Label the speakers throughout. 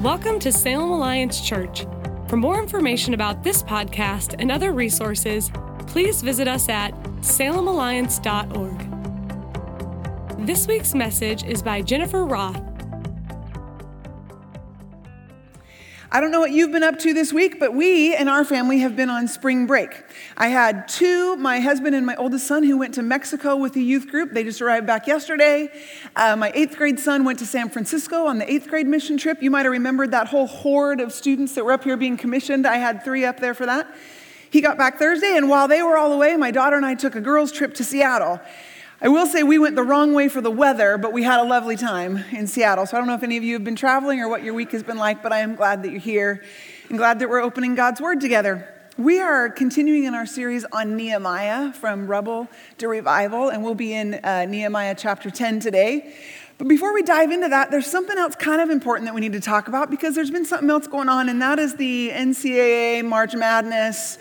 Speaker 1: Welcome to Salem Alliance Church. For more information about this podcast and other resources, please visit us at salemalliance.org. This week's message is by Jennifer Roth.
Speaker 2: I don't know what you've been up to this week, but we and our family have been on spring break. I had two, my husband and my oldest son, who went to Mexico with the youth group. They just arrived back yesterday. Uh, my eighth grade son went to San Francisco on the eighth grade mission trip. You might have remembered that whole horde of students that were up here being commissioned. I had three up there for that. He got back Thursday, and while they were all away, my daughter and I took a girls' trip to Seattle. I will say we went the wrong way for the weather, but we had a lovely time in Seattle. So I don't know if any of you have been traveling or what your week has been like, but I am glad that you're here and glad that we're opening God's Word together. We are continuing in our series on Nehemiah from rubble to revival, and we'll be in uh, Nehemiah chapter 10 today. But before we dive into that, there's something else kind of important that we need to talk about because there's been something else going on, and that is the NCAA March Madness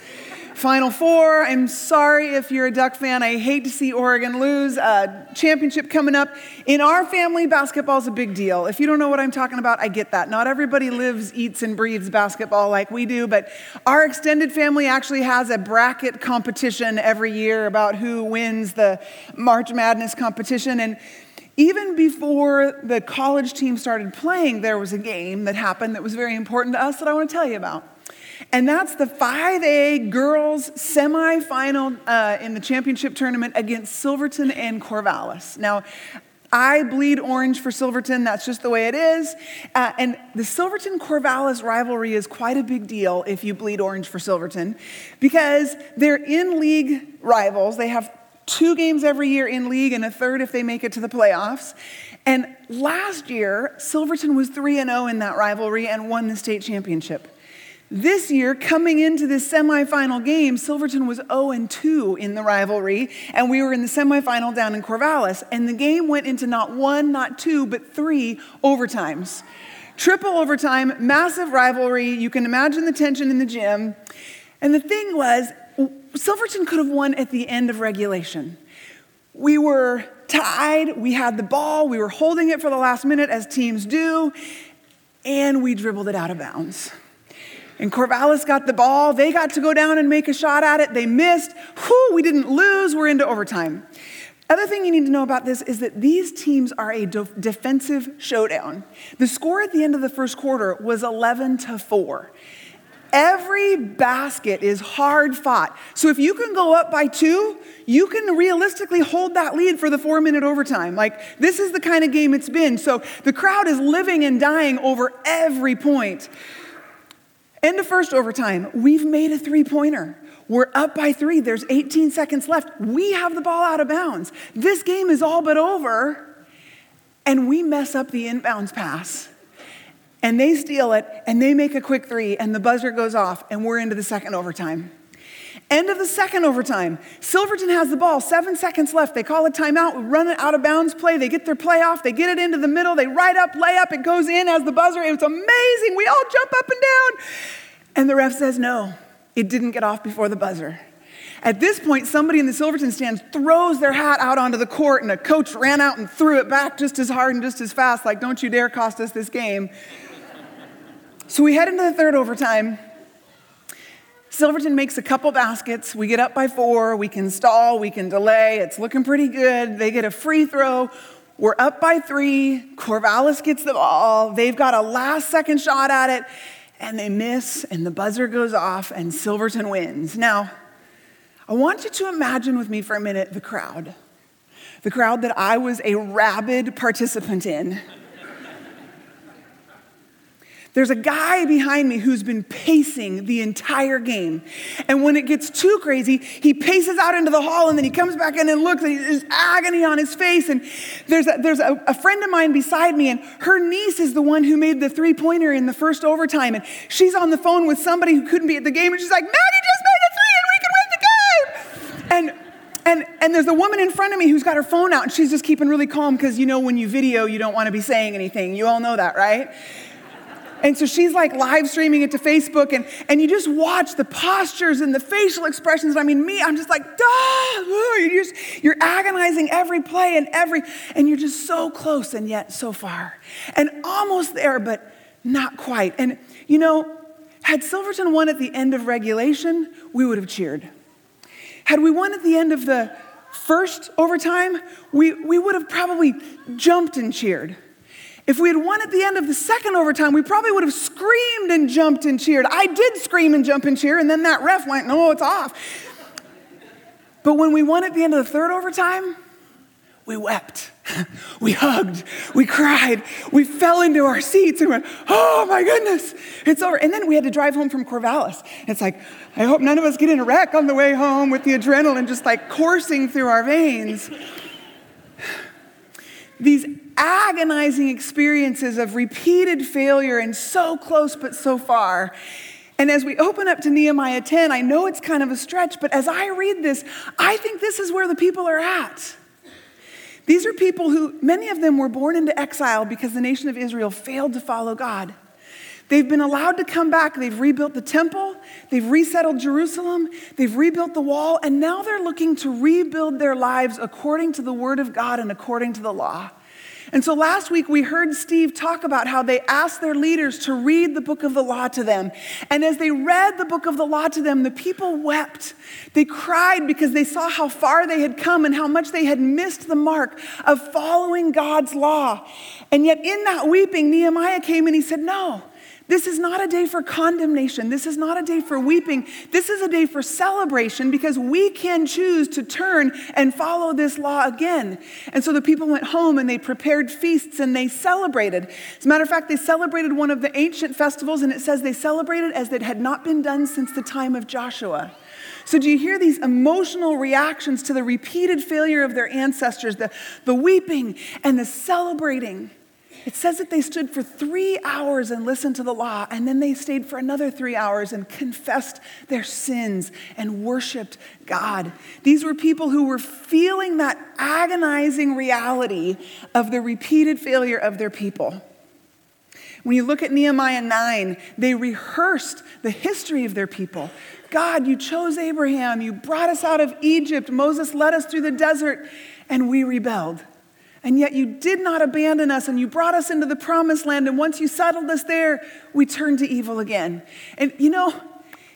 Speaker 2: Final Four. I'm sorry if you're a Duck fan. I hate to see Oregon lose. Uh, championship coming up. In our family, basketball is a big deal. If you don't know what I'm talking about, I get that. Not everybody lives, eats, and breathes basketball like we do, but our extended family actually has a bracket competition every year about who wins the March Madness competition. And even before the college team started playing, there was a game that happened that was very important to us that I want to tell you about. And that's the 5A girls semifinal uh, in the championship tournament against Silverton and Corvallis. Now, I bleed orange for Silverton. That's just the way it is. Uh, and the Silverton Corvallis rivalry is quite a big deal if you bleed orange for Silverton because they're in league rivals. They have two games every year in league and a third if they make it to the playoffs. And last year, Silverton was 3 0 in that rivalry and won the state championship. This year, coming into this semifinal game, Silverton was 0 2 in the rivalry, and we were in the semifinal down in Corvallis. And the game went into not one, not two, but three overtimes. Triple overtime, massive rivalry. You can imagine the tension in the gym. And the thing was, Silverton could have won at the end of regulation. We were tied, we had the ball, we were holding it for the last minute, as teams do, and we dribbled it out of bounds. And Corvallis got the ball. They got to go down and make a shot at it. They missed. Whew, we didn't lose. We're into overtime. Other thing you need to know about this is that these teams are a de- defensive showdown. The score at the end of the first quarter was 11 to 4. Every basket is hard fought. So if you can go up by two, you can realistically hold that lead for the four minute overtime. Like, this is the kind of game it's been. So the crowd is living and dying over every point. End of first overtime. We've made a three pointer. We're up by three. There's 18 seconds left. We have the ball out of bounds. This game is all but over. And we mess up the inbounds pass. And they steal it and they make a quick three, and the buzzer goes off, and we're into the second overtime. End of the second overtime. Silverton has the ball, seven seconds left. They call a timeout, run it out of bounds play. They get their play off, they get it into the middle, they ride up, lay up, it goes in as the buzzer. It was amazing. We all jump up and down. And the ref says, no, it didn't get off before the buzzer. At this point, somebody in the Silverton stands throws their hat out onto the court, and a coach ran out and threw it back just as hard and just as fast, like, don't you dare cost us this game. so we head into the third overtime. Silverton makes a couple baskets. We get up by four. We can stall. We can delay. It's looking pretty good. They get a free throw. We're up by three. Corvallis gets the ball. They've got a last second shot at it, and they miss, and the buzzer goes off, and Silverton wins. Now, I want you to imagine with me for a minute the crowd. The crowd that I was a rabid participant in. There's a guy behind me who's been pacing the entire game. And when it gets too crazy, he paces out into the hall and then he comes back in and looks and there's agony on his face. And there's, a, there's a, a friend of mine beside me, and her niece is the one who made the three pointer in the first overtime. And she's on the phone with somebody who couldn't be at the game, and she's like, Maggie just made a three and we can win the game. And and, and there's a woman in front of me who's got her phone out and she's just keeping really calm because you know when you video, you don't want to be saying anything. You all know that, right? And so she's like live streaming it to Facebook, and, and you just watch the postures and the facial expressions. I mean, me, I'm just like, duh, you're, just, you're agonizing every play and every, and you're just so close and yet so far. And almost there, but not quite. And you know, had Silverton won at the end of regulation, we would have cheered. Had we won at the end of the first overtime, we, we would have probably jumped and cheered. If we had won at the end of the second overtime, we probably would have screamed and jumped and cheered. I did scream and jump and cheer, and then that ref went, No, it's off. But when we won at the end of the third overtime, we wept. We hugged. We cried. We fell into our seats and went, Oh my goodness, it's over. And then we had to drive home from Corvallis. It's like, I hope none of us get in a wreck on the way home with the adrenaline just like coursing through our veins. These agonizing experiences of repeated failure and so close but so far. And as we open up to Nehemiah 10, I know it's kind of a stretch, but as I read this, I think this is where the people are at. These are people who, many of them were born into exile because the nation of Israel failed to follow God. They've been allowed to come back. They've rebuilt the temple, they've resettled Jerusalem, they've rebuilt the wall, and now they're looking to rebuild their lives according to the word of God and according to the law. And so last week we heard Steve talk about how they asked their leaders to read the book of the law to them. And as they read the book of the law to them, the people wept. They cried because they saw how far they had come and how much they had missed the mark of following God's law. And yet in that weeping, Nehemiah came and he said, No, this is not a day for condemnation. This is not a day for weeping. This is a day for celebration because we can choose to turn and follow this law again. And so the people went home and they prepared feasts and they celebrated. As a matter of fact, they celebrated one of the ancient festivals, and it says they celebrated as it had not been done since the time of Joshua. So, do you hear these emotional reactions to the repeated failure of their ancestors, the, the weeping and the celebrating? It says that they stood for three hours and listened to the law, and then they stayed for another three hours and confessed their sins and worshiped God. These were people who were feeling that agonizing reality of the repeated failure of their people. When you look at Nehemiah 9, they rehearsed the history of their people. God, you chose Abraham, you brought us out of Egypt, Moses led us through the desert, and we rebelled. And yet you did not abandon us and you brought us into the promised land. And once you settled us there, we turned to evil again. And you know,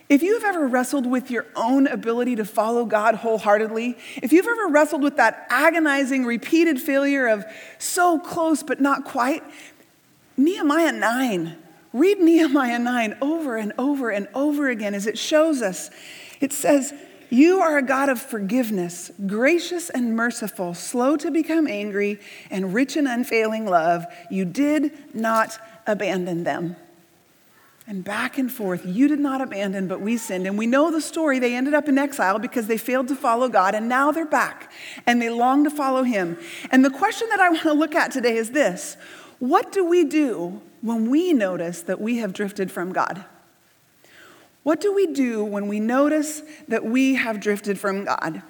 Speaker 2: if you've ever wrestled with your own ability to follow God wholeheartedly, if you've ever wrestled with that agonizing, repeated failure of so close but not quite, Nehemiah 9, read Nehemiah 9 over and over and over again as it shows us. It says, you are a God of forgiveness, gracious and merciful, slow to become angry, and rich in unfailing love. You did not abandon them. And back and forth, you did not abandon, but we sinned. And we know the story. They ended up in exile because they failed to follow God, and now they're back and they long to follow Him. And the question that I want to look at today is this What do we do when we notice that we have drifted from God? What do we do when we notice that we have drifted from God?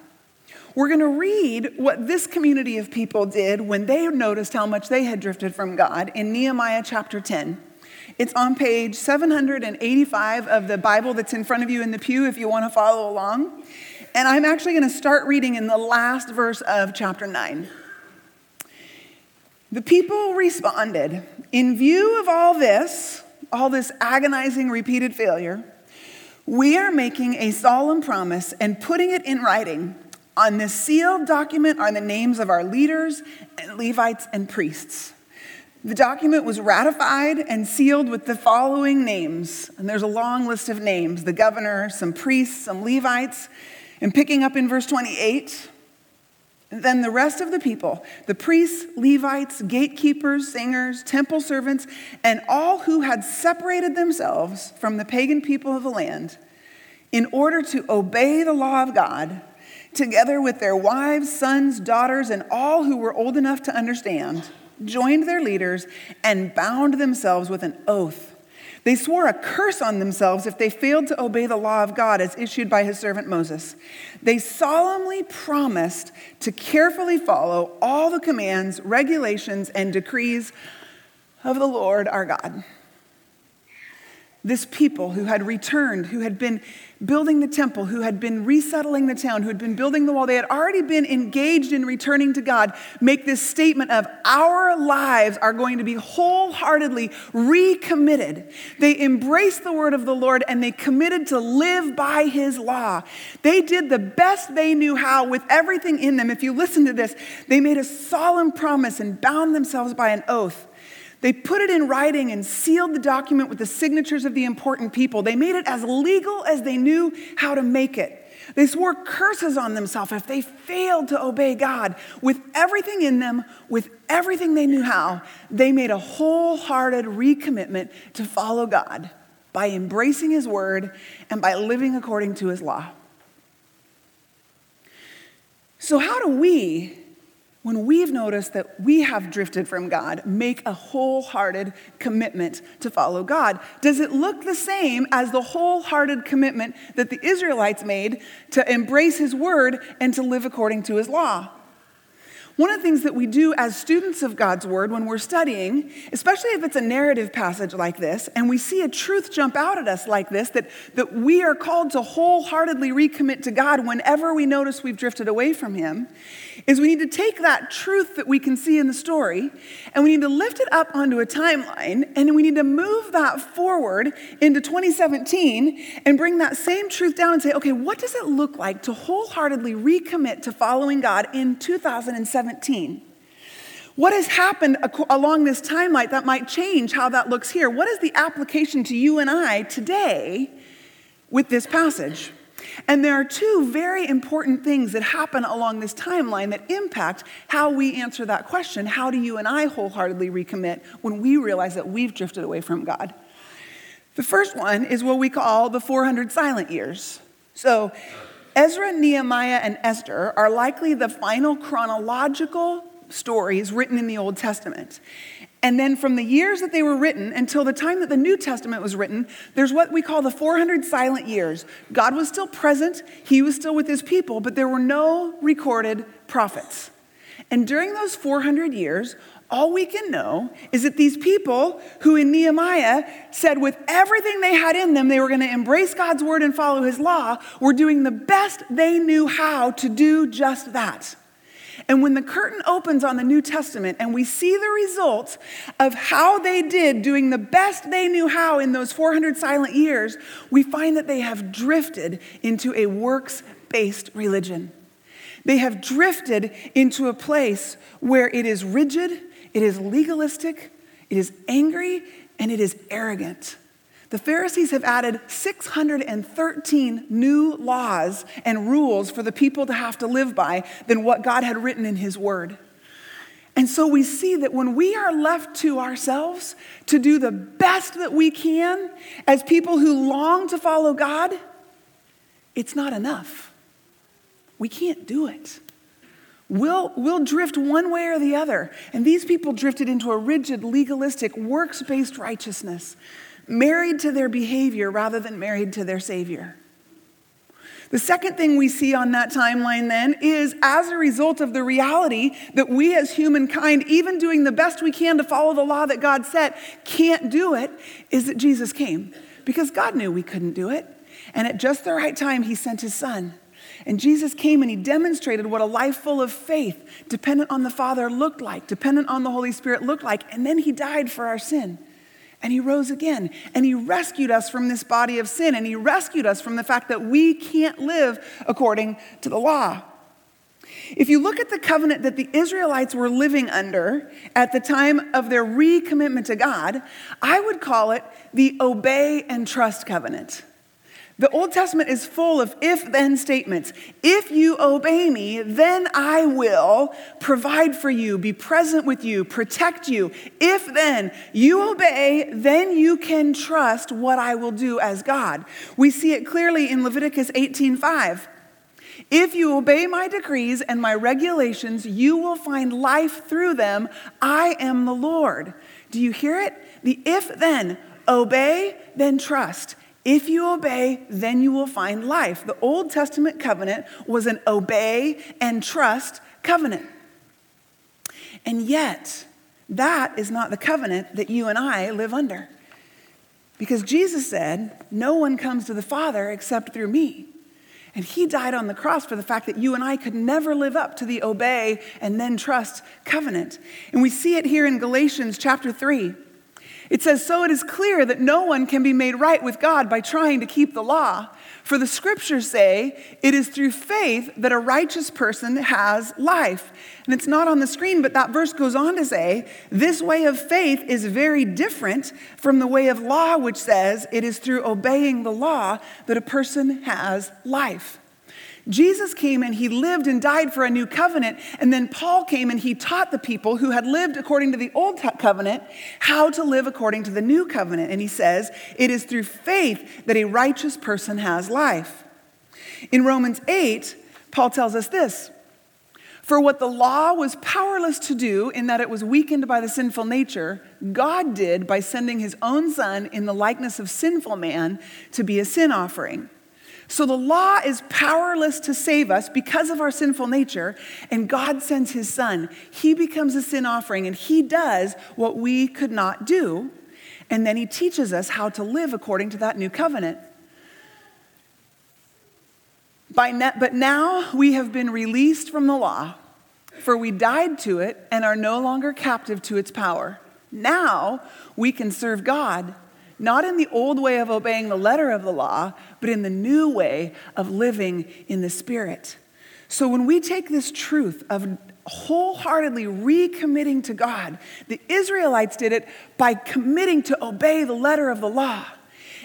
Speaker 2: We're going to read what this community of people did when they noticed how much they had drifted from God in Nehemiah chapter 10. It's on page 785 of the Bible that's in front of you in the pew if you want to follow along. And I'm actually going to start reading in the last verse of chapter 9. The people responded, In view of all this, all this agonizing repeated failure, we are making a solemn promise and putting it in writing. On this sealed document are the names of our leaders, and Levites, and priests. The document was ratified and sealed with the following names. And there's a long list of names the governor, some priests, some Levites. And picking up in verse 28, then the rest of the people, the priests, Levites, gatekeepers, singers, temple servants, and all who had separated themselves from the pagan people of the land in order to obey the law of God, together with their wives, sons, daughters, and all who were old enough to understand, joined their leaders and bound themselves with an oath they swore a curse on themselves if they failed to obey the law of God as issued by his servant Moses. They solemnly promised to carefully follow all the commands, regulations, and decrees of the Lord our God. This people who had returned, who had been building the temple, who had been resettling the town, who had been building the wall, they had already been engaged in returning to God, make this statement of our lives are going to be wholeheartedly recommitted. They embraced the word of the Lord and they committed to live by his law. They did the best they knew how with everything in them. If you listen to this, they made a solemn promise and bound themselves by an oath they put it in writing and sealed the document with the signatures of the important people. They made it as legal as they knew how to make it. They swore curses on themselves if they failed to obey God. With everything in them, with everything they knew how, they made a wholehearted recommitment to follow God by embracing His word and by living according to His law. So, how do we when we've noticed that we have drifted from God, make a wholehearted commitment to follow God. Does it look the same as the wholehearted commitment that the Israelites made to embrace His word and to live according to His law? One of the things that we do as students of God's Word when we're studying, especially if it's a narrative passage like this, and we see a truth jump out at us like this, that, that we are called to wholeheartedly recommit to God whenever we notice we've drifted away from Him, is we need to take that truth that we can see in the story and we need to lift it up onto a timeline and we need to move that forward into 2017 and bring that same truth down and say, okay, what does it look like to wholeheartedly recommit to following God in 2017? What has happened along this timeline that might change how that looks here? What is the application to you and I today with this passage? And there are two very important things that happen along this timeline that impact how we answer that question. How do you and I wholeheartedly recommit when we realize that we've drifted away from God? The first one is what we call the 400 silent years. So, Ezra, Nehemiah, and Esther are likely the final chronological stories written in the Old Testament. And then from the years that they were written until the time that the New Testament was written, there's what we call the 400 silent years. God was still present, He was still with His people, but there were no recorded prophets. And during those 400 years, all we can know is that these people who in Nehemiah said with everything they had in them they were going to embrace God's word and follow his law were doing the best they knew how to do just that. And when the curtain opens on the New Testament and we see the results of how they did doing the best they knew how in those 400 silent years, we find that they have drifted into a works based religion. They have drifted into a place where it is rigid, it is legalistic, it is angry, and it is arrogant. The Pharisees have added 613 new laws and rules for the people to have to live by than what God had written in His Word. And so we see that when we are left to ourselves to do the best that we can as people who long to follow God, it's not enough. We can't do it. We'll, we'll drift one way or the other. And these people drifted into a rigid, legalistic, works based righteousness married to their behavior rather than married to their Savior. The second thing we see on that timeline then is as a result of the reality that we as humankind, even doing the best we can to follow the law that God set, can't do it, is that Jesus came. Because God knew we couldn't do it. And at just the right time, He sent His Son. And Jesus came and He demonstrated what a life full of faith, dependent on the Father, looked like, dependent on the Holy Spirit looked like. And then He died for our sin and he rose again. And he rescued us from this body of sin. And he rescued us from the fact that we can't live according to the law. If you look at the covenant that the Israelites were living under at the time of their recommitment to God, I would call it the obey and trust covenant. The Old Testament is full of if then statements. If you obey me, then I will provide for you, be present with you, protect you. If then you obey, then you can trust what I will do as God. We see it clearly in Leviticus 18:5. If you obey my decrees and my regulations, you will find life through them. I am the Lord. Do you hear it? The if then, obey, then trust. If you obey, then you will find life. The Old Testament covenant was an obey and trust covenant. And yet, that is not the covenant that you and I live under. Because Jesus said, No one comes to the Father except through me. And he died on the cross for the fact that you and I could never live up to the obey and then trust covenant. And we see it here in Galatians chapter 3. It says, So it is clear that no one can be made right with God by trying to keep the law. For the scriptures say it is through faith that a righteous person has life. And it's not on the screen, but that verse goes on to say this way of faith is very different from the way of law, which says it is through obeying the law that a person has life. Jesus came and he lived and died for a new covenant. And then Paul came and he taught the people who had lived according to the old covenant how to live according to the new covenant. And he says, It is through faith that a righteous person has life. In Romans 8, Paul tells us this For what the law was powerless to do, in that it was weakened by the sinful nature, God did by sending his own Son in the likeness of sinful man to be a sin offering. So the law is powerless to save us because of our sinful nature, and God sends his son. He becomes a sin offering, and he does what we could not do. And then he teaches us how to live according to that new covenant. Ne- but now we have been released from the law, for we died to it and are no longer captive to its power. Now we can serve God not in the old way of obeying the letter of the law, but in the new way of living in the Spirit. So when we take this truth of wholeheartedly recommitting to God, the Israelites did it by committing to obey the letter of the law.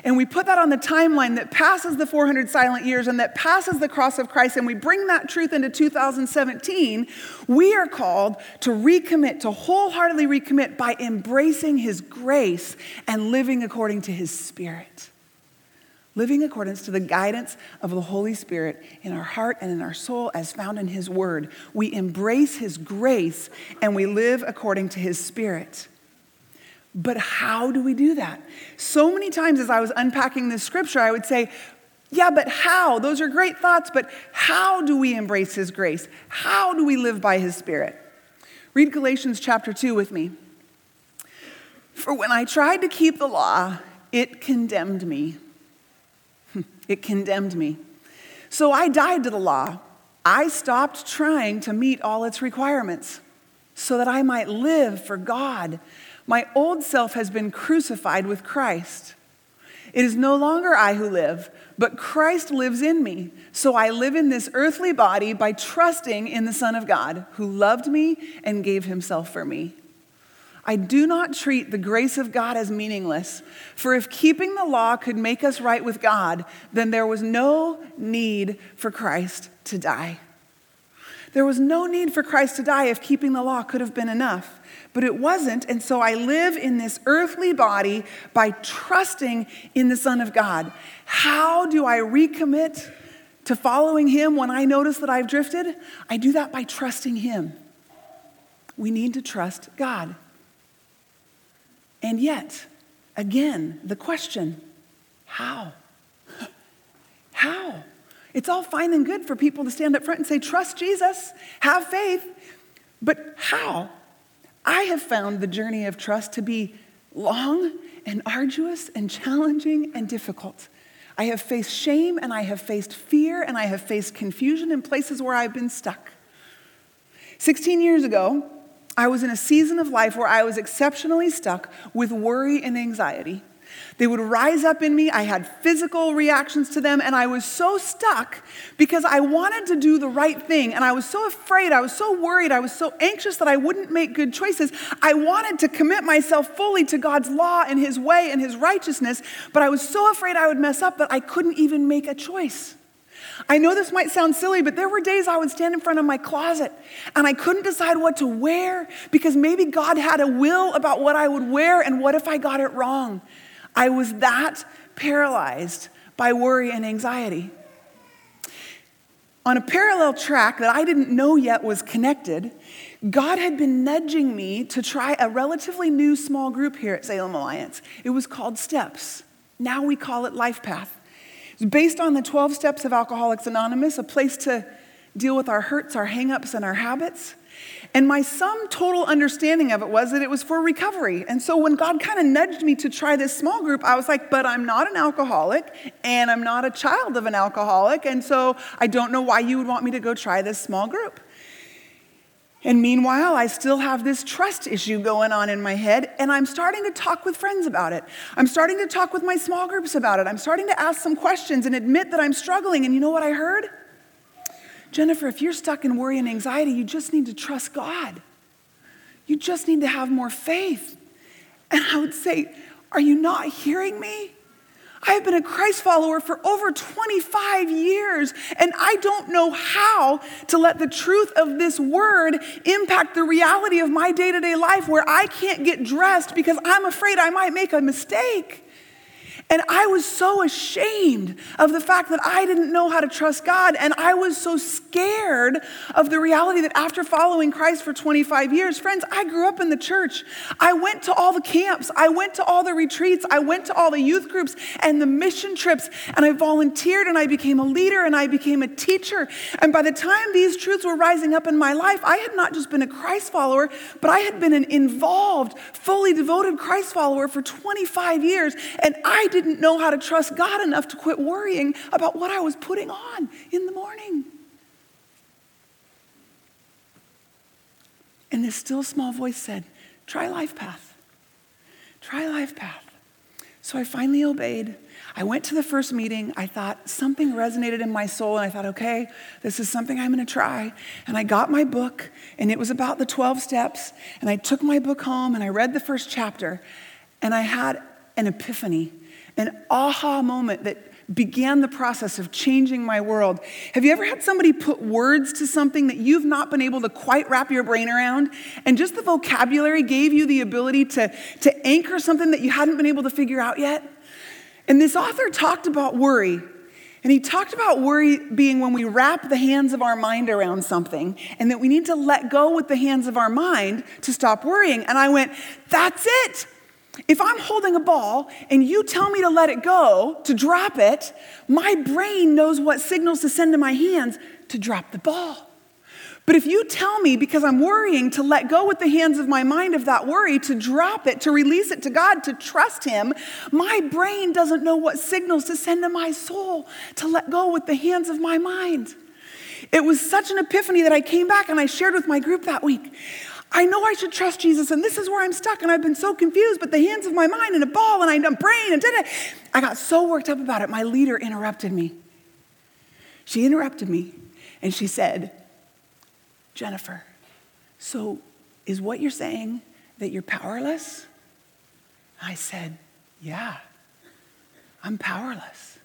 Speaker 2: And we put that on the timeline that passes the 400 silent years and that passes the cross of Christ, and we bring that truth into 2017. We are called to recommit, to wholeheartedly recommit by embracing His grace and living according to His Spirit. Living according to the guidance of the Holy Spirit in our heart and in our soul as found in His Word. We embrace His grace and we live according to His Spirit. But how do we do that? So many times as I was unpacking this scripture, I would say, yeah, but how? Those are great thoughts, but how do we embrace His grace? How do we live by His Spirit? Read Galatians chapter 2 with me. For when I tried to keep the law, it condemned me. It condemned me. So I died to the law. I stopped trying to meet all its requirements so that I might live for God. My old self has been crucified with Christ. It is no longer I who live, but Christ lives in me. So I live in this earthly body by trusting in the Son of God, who loved me and gave himself for me. I do not treat the grace of God as meaningless, for if keeping the law could make us right with God, then there was no need for Christ to die. There was no need for Christ to die if keeping the law could have been enough but it wasn't. And so I live in this earthly body by trusting in the Son of God. How do I recommit to following Him when I notice that I've drifted? I do that by trusting Him. We need to trust God. And yet, again, the question how? How? It's all fine and good for people to stand up front and say, Trust Jesus, have faith, but how? I have found the journey of trust to be long and arduous and challenging and difficult. I have faced shame and I have faced fear and I have faced confusion in places where I've been stuck. 16 years ago, I was in a season of life where I was exceptionally stuck with worry and anxiety. They would rise up in me. I had physical reactions to them, and I was so stuck because I wanted to do the right thing. And I was so afraid, I was so worried, I was so anxious that I wouldn't make good choices. I wanted to commit myself fully to God's law and His way and His righteousness, but I was so afraid I would mess up that I couldn't even make a choice. I know this might sound silly, but there were days I would stand in front of my closet and I couldn't decide what to wear because maybe God had a will about what I would wear and what if I got it wrong? I was that paralyzed by worry and anxiety. On a parallel track that I didn't know yet was connected, God had been nudging me to try a relatively new small group here at Salem Alliance. It was called Steps. Now we call it Life Path. It's based on the 12 steps of Alcoholics Anonymous, a place to deal with our hurts, our hangups, and our habits. And my sum total understanding of it was that it was for recovery. And so when God kind of nudged me to try this small group, I was like, but I'm not an alcoholic and I'm not a child of an alcoholic. And so I don't know why you would want me to go try this small group. And meanwhile, I still have this trust issue going on in my head, and I'm starting to talk with friends about it. I'm starting to talk with my small groups about it. I'm starting to ask some questions and admit that I'm struggling. And you know what I heard? Jennifer, if you're stuck in worry and anxiety, you just need to trust God. You just need to have more faith. And I would say, Are you not hearing me? I have been a Christ follower for over 25 years, and I don't know how to let the truth of this word impact the reality of my day to day life where I can't get dressed because I'm afraid I might make a mistake. And I was so ashamed of the fact that I didn't know how to trust God. And I was so scared of the reality that after following Christ for 25 years, friends, I grew up in the church. I went to all the camps, I went to all the retreats, I went to all the youth groups and the mission trips, and I volunteered and I became a leader and I became a teacher. And by the time these truths were rising up in my life, I had not just been a Christ follower, but I had been an involved, fully devoted Christ follower for 25 years. And I did didn't know how to trust God enough to quit worrying about what I was putting on in the morning. And this still small voice said, Try Life Path. Try Life Path. So I finally obeyed. I went to the first meeting. I thought something resonated in my soul, and I thought, okay, this is something I'm going to try. And I got my book, and it was about the 12 steps. And I took my book home and I read the first chapter, and I had an epiphany an aha moment that began the process of changing my world. Have you ever had somebody put words to something that you've not been able to quite wrap your brain around? And just the vocabulary gave you the ability to, to anchor something that you hadn't been able to figure out yet? And this author talked about worry. And he talked about worry being when we wrap the hands of our mind around something and that we need to let go with the hands of our mind to stop worrying. And I went, that's it. If I'm holding a ball and you tell me to let it go, to drop it, my brain knows what signals to send to my hands to drop the ball. But if you tell me, because I'm worrying, to let go with the hands of my mind of that worry, to drop it, to release it to God, to trust Him, my brain doesn't know what signals to send to my soul to let go with the hands of my mind. It was such an epiphany that I came back and I shared with my group that week. I know I should trust Jesus, and this is where I'm stuck, and I've been so confused, but the hands of my mind and a ball and I'm brain and did it. I got so worked up about it. My leader interrupted me. She interrupted me and she said, Jennifer, so is what you're saying that you're powerless? I said, Yeah, I'm powerless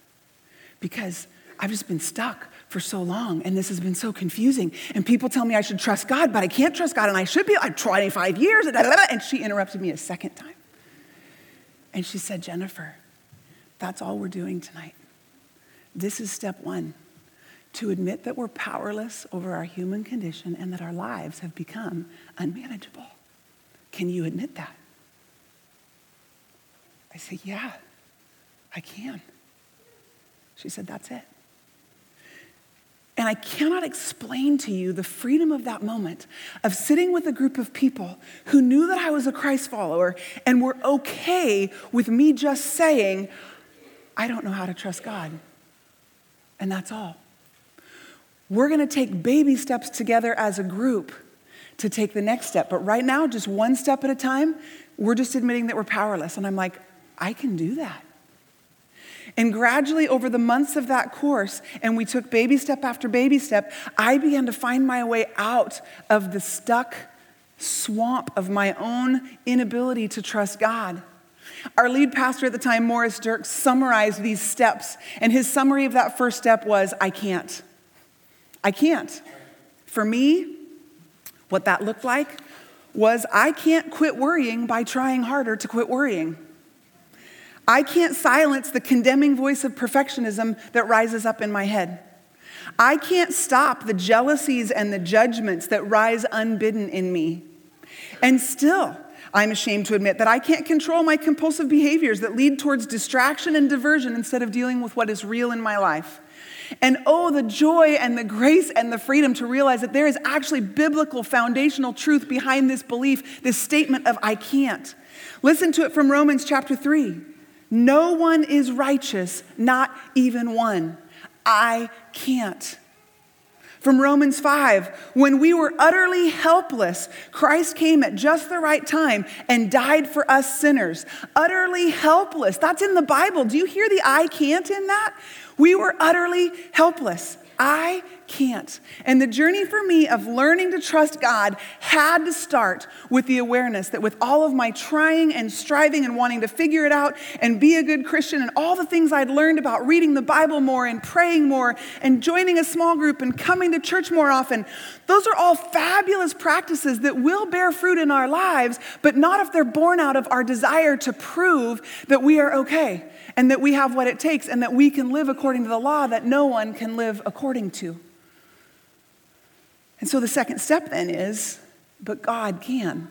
Speaker 2: because I've just been stuck for so long and this has been so confusing. And people tell me I should trust God, but I can't trust God and I should be. I've 25 years. And she interrupted me a second time. And she said, Jennifer, that's all we're doing tonight. This is step one to admit that we're powerless over our human condition and that our lives have become unmanageable. Can you admit that? I said, Yeah, I can. She said, That's it. And I cannot explain to you the freedom of that moment of sitting with a group of people who knew that I was a Christ follower and were okay with me just saying, I don't know how to trust God. And that's all. We're going to take baby steps together as a group to take the next step. But right now, just one step at a time, we're just admitting that we're powerless. And I'm like, I can do that. And gradually, over the months of that course, and we took baby step after baby step, I began to find my way out of the stuck swamp of my own inability to trust God. Our lead pastor at the time, Morris Dirk, summarized these steps, and his summary of that first step was I can't. I can't. For me, what that looked like was I can't quit worrying by trying harder to quit worrying. I can't silence the condemning voice of perfectionism that rises up in my head. I can't stop the jealousies and the judgments that rise unbidden in me. And still, I'm ashamed to admit that I can't control my compulsive behaviors that lead towards distraction and diversion instead of dealing with what is real in my life. And oh, the joy and the grace and the freedom to realize that there is actually biblical foundational truth behind this belief, this statement of I can't. Listen to it from Romans chapter 3. No one is righteous, not even one. I can't. From Romans 5, when we were utterly helpless, Christ came at just the right time and died for us sinners. Utterly helpless. That's in the Bible. Do you hear the I can't in that? We were utterly helpless. I can't. And the journey for me of learning to trust God had to start with the awareness that with all of my trying and striving and wanting to figure it out and be a good Christian and all the things I'd learned about reading the Bible more and praying more and joining a small group and coming to church more often, those are all fabulous practices that will bear fruit in our lives, but not if they're born out of our desire to prove that we are okay and that we have what it takes and that we can live according to the law that no one can live according to. And so the second step then is, but God can.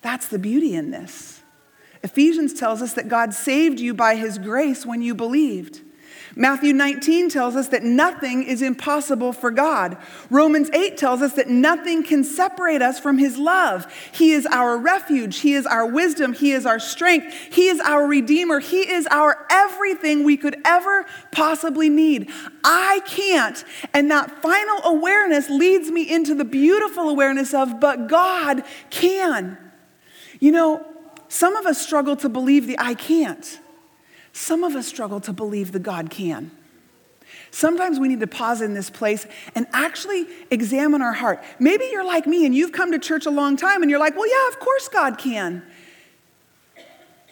Speaker 2: That's the beauty in this. Ephesians tells us that God saved you by his grace when you believed. Matthew 19 tells us that nothing is impossible for God. Romans 8 tells us that nothing can separate us from His love. He is our refuge. He is our wisdom. He is our strength. He is our Redeemer. He is our everything we could ever possibly need. I can't. And that final awareness leads me into the beautiful awareness of, but God can. You know, some of us struggle to believe the I can't. Some of us struggle to believe that God can. Sometimes we need to pause in this place and actually examine our heart. Maybe you're like me and you've come to church a long time and you're like, well, yeah, of course God can.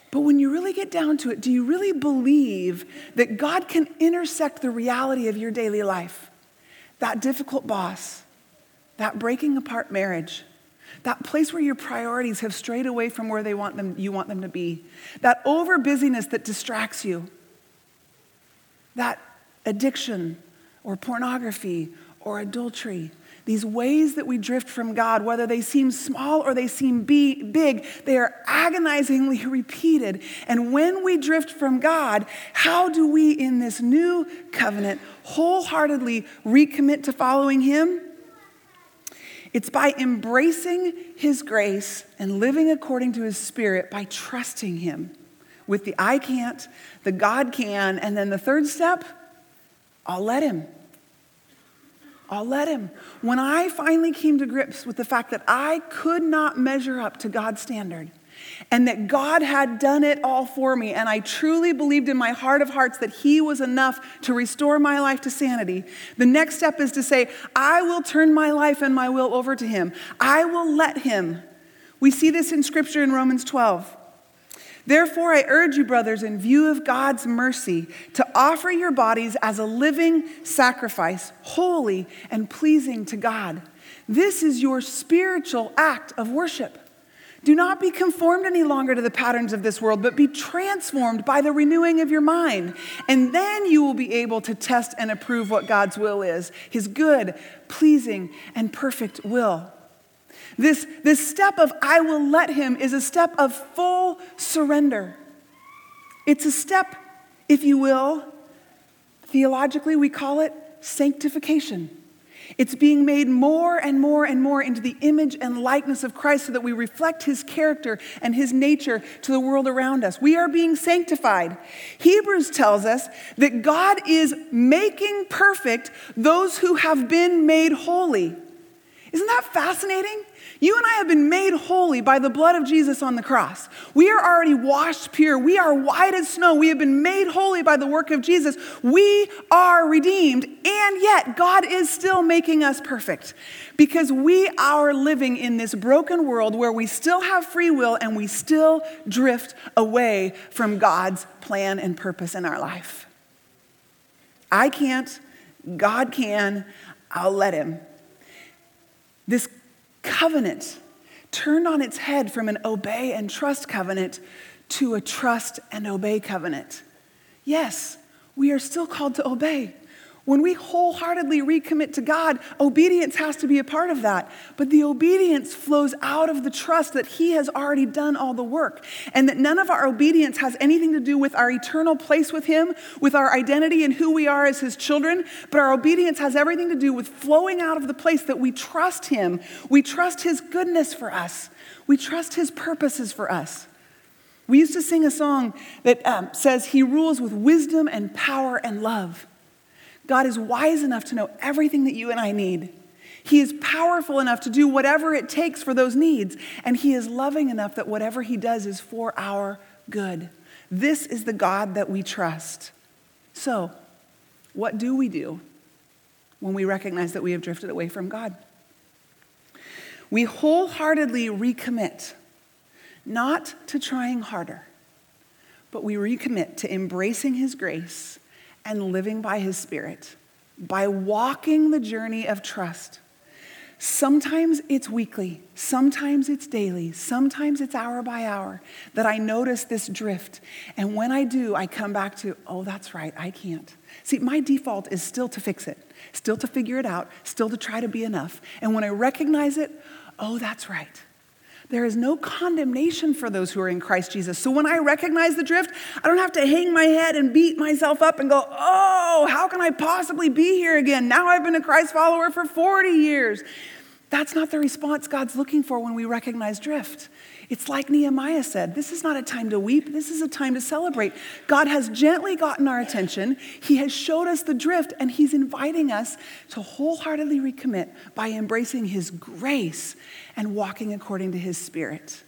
Speaker 2: But when you really get down to it, do you really believe that God can intersect the reality of your daily life? That difficult boss, that breaking apart marriage, that place where your priorities have strayed away from where they want them, you want them to be, that over busyness that distracts you, that addiction or pornography or adultery, these ways that we drift from God, whether they seem small or they seem be, big, they are agonizingly repeated. And when we drift from God, how do we in this new covenant wholeheartedly recommit to following Him? It's by embracing His grace and living according to His Spirit by trusting Him with the I can't, the God can, and then the third step, I'll let Him. I'll let Him. When I finally came to grips with the fact that I could not measure up to God's standard, and that God had done it all for me. And I truly believed in my heart of hearts that He was enough to restore my life to sanity. The next step is to say, I will turn my life and my will over to Him. I will let Him. We see this in Scripture in Romans 12. Therefore, I urge you, brothers, in view of God's mercy, to offer your bodies as a living sacrifice, holy and pleasing to God. This is your spiritual act of worship. Do not be conformed any longer to the patterns of this world, but be transformed by the renewing of your mind. And then you will be able to test and approve what God's will is his good, pleasing, and perfect will. This, this step of I will let him is a step of full surrender. It's a step, if you will, theologically, we call it sanctification. It's being made more and more and more into the image and likeness of Christ so that we reflect his character and his nature to the world around us. We are being sanctified. Hebrews tells us that God is making perfect those who have been made holy. Isn't that fascinating? You and I have been made holy by the blood of Jesus on the cross. We are already washed pure. We are white as snow. We have been made holy by the work of Jesus. We are redeemed, and yet God is still making us perfect because we are living in this broken world where we still have free will and we still drift away from God's plan and purpose in our life. I can't, God can, I'll let Him. This covenant turned on its head from an obey and trust covenant to a trust and obey covenant. Yes, we are still called to obey. When we wholeheartedly recommit to God, obedience has to be a part of that. But the obedience flows out of the trust that He has already done all the work, and that none of our obedience has anything to do with our eternal place with Him, with our identity and who we are as His children, but our obedience has everything to do with flowing out of the place that we trust Him. We trust His goodness for us, we trust His purposes for us. We used to sing a song that um, says, He rules with wisdom and power and love. God is wise enough to know everything that you and I need. He is powerful enough to do whatever it takes for those needs. And He is loving enough that whatever He does is for our good. This is the God that we trust. So, what do we do when we recognize that we have drifted away from God? We wholeheartedly recommit, not to trying harder, but we recommit to embracing His grace and living by His Spirit, by walking the journey of trust. Sometimes it's weekly, sometimes it's daily, sometimes it's hour by hour that I notice this drift. And when I do, I come back to, oh, that's right, I can't. See, my default is still to fix it, still to figure it out, still to try to be enough. And when I recognize it, oh, that's right. There is no condemnation for those who are in Christ Jesus. So when I recognize the drift, I don't have to hang my head and beat myself up and go, oh, how can I possibly be here again? Now I've been a Christ follower for 40 years. That's not the response God's looking for when we recognize drift. It's like Nehemiah said this is not a time to weep, this is a time to celebrate. God has gently gotten our attention, He has showed us the drift, and He's inviting us to wholeheartedly recommit by embracing His grace and walking according to His Spirit.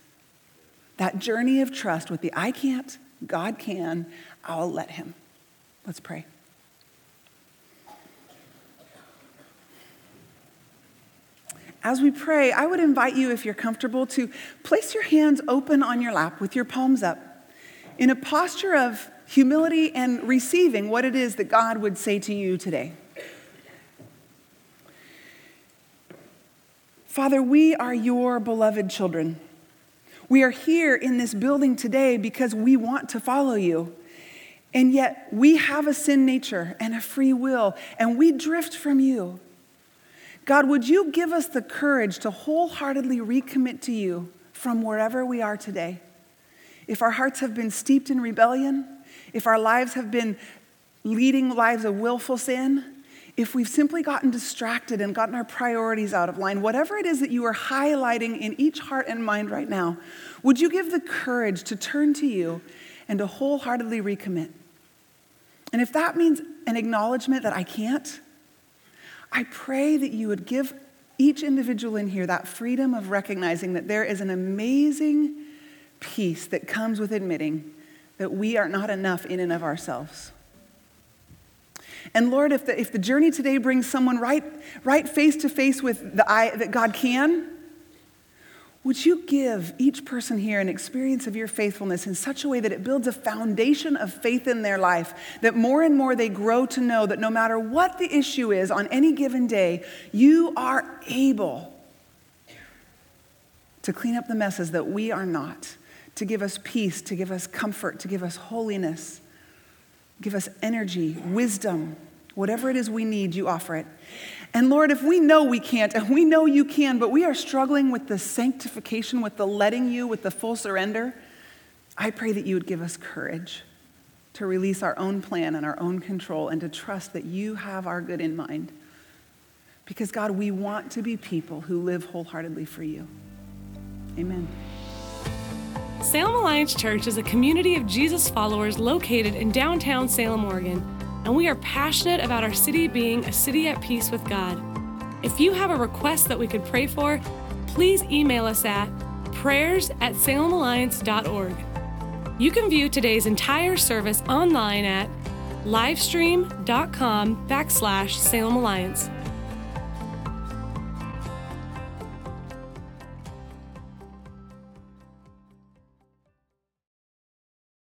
Speaker 2: That journey of trust with the I can't, God can, I'll let Him. Let's pray. As we pray, I would invite you, if you're comfortable, to place your hands open on your lap with your palms up in a posture of humility and receiving what it is that God would say to you today. Father, we are your beloved children. We are here in this building today because we want to follow you. And yet we have a sin nature and a free will, and we drift from you. God, would you give us the courage to wholeheartedly recommit to you from wherever we are today? If our hearts have been steeped in rebellion, if our lives have been leading lives of willful sin, if we've simply gotten distracted and gotten our priorities out of line, whatever it is that you are highlighting in each heart and mind right now, would you give the courage to turn to you and to wholeheartedly recommit? And if that means an acknowledgement that I can't, I pray that you would give each individual in here that freedom of recognizing that there is an amazing peace that comes with admitting that we are not enough in and of ourselves. And Lord, if the, if the journey today brings someone right, right face to face with the I that God can, would you give each person here an experience of your faithfulness in such a way that it builds a foundation of faith in their life, that more and more they grow to know that no matter what the issue is on any given day, you are able to clean up the messes that we are not, to give us peace, to give us comfort, to give us holiness, give us energy, wisdom, whatever it is we need, you offer it. And Lord, if we know we can't, and we know you can, but we are struggling with the sanctification, with the letting you, with the full surrender, I pray that you would give us courage to release our own plan and our own control and to trust that you have our good in mind. Because, God, we want to be people who live wholeheartedly for you. Amen.
Speaker 1: Salem Alliance Church is a community of Jesus followers located in downtown Salem, Oregon and we are passionate about our city being a city at peace with God. If you have a request that we could pray for, please email us at prayers at salemalliance.org. You can view today's entire service online at livestream.com backslash Salem Alliance.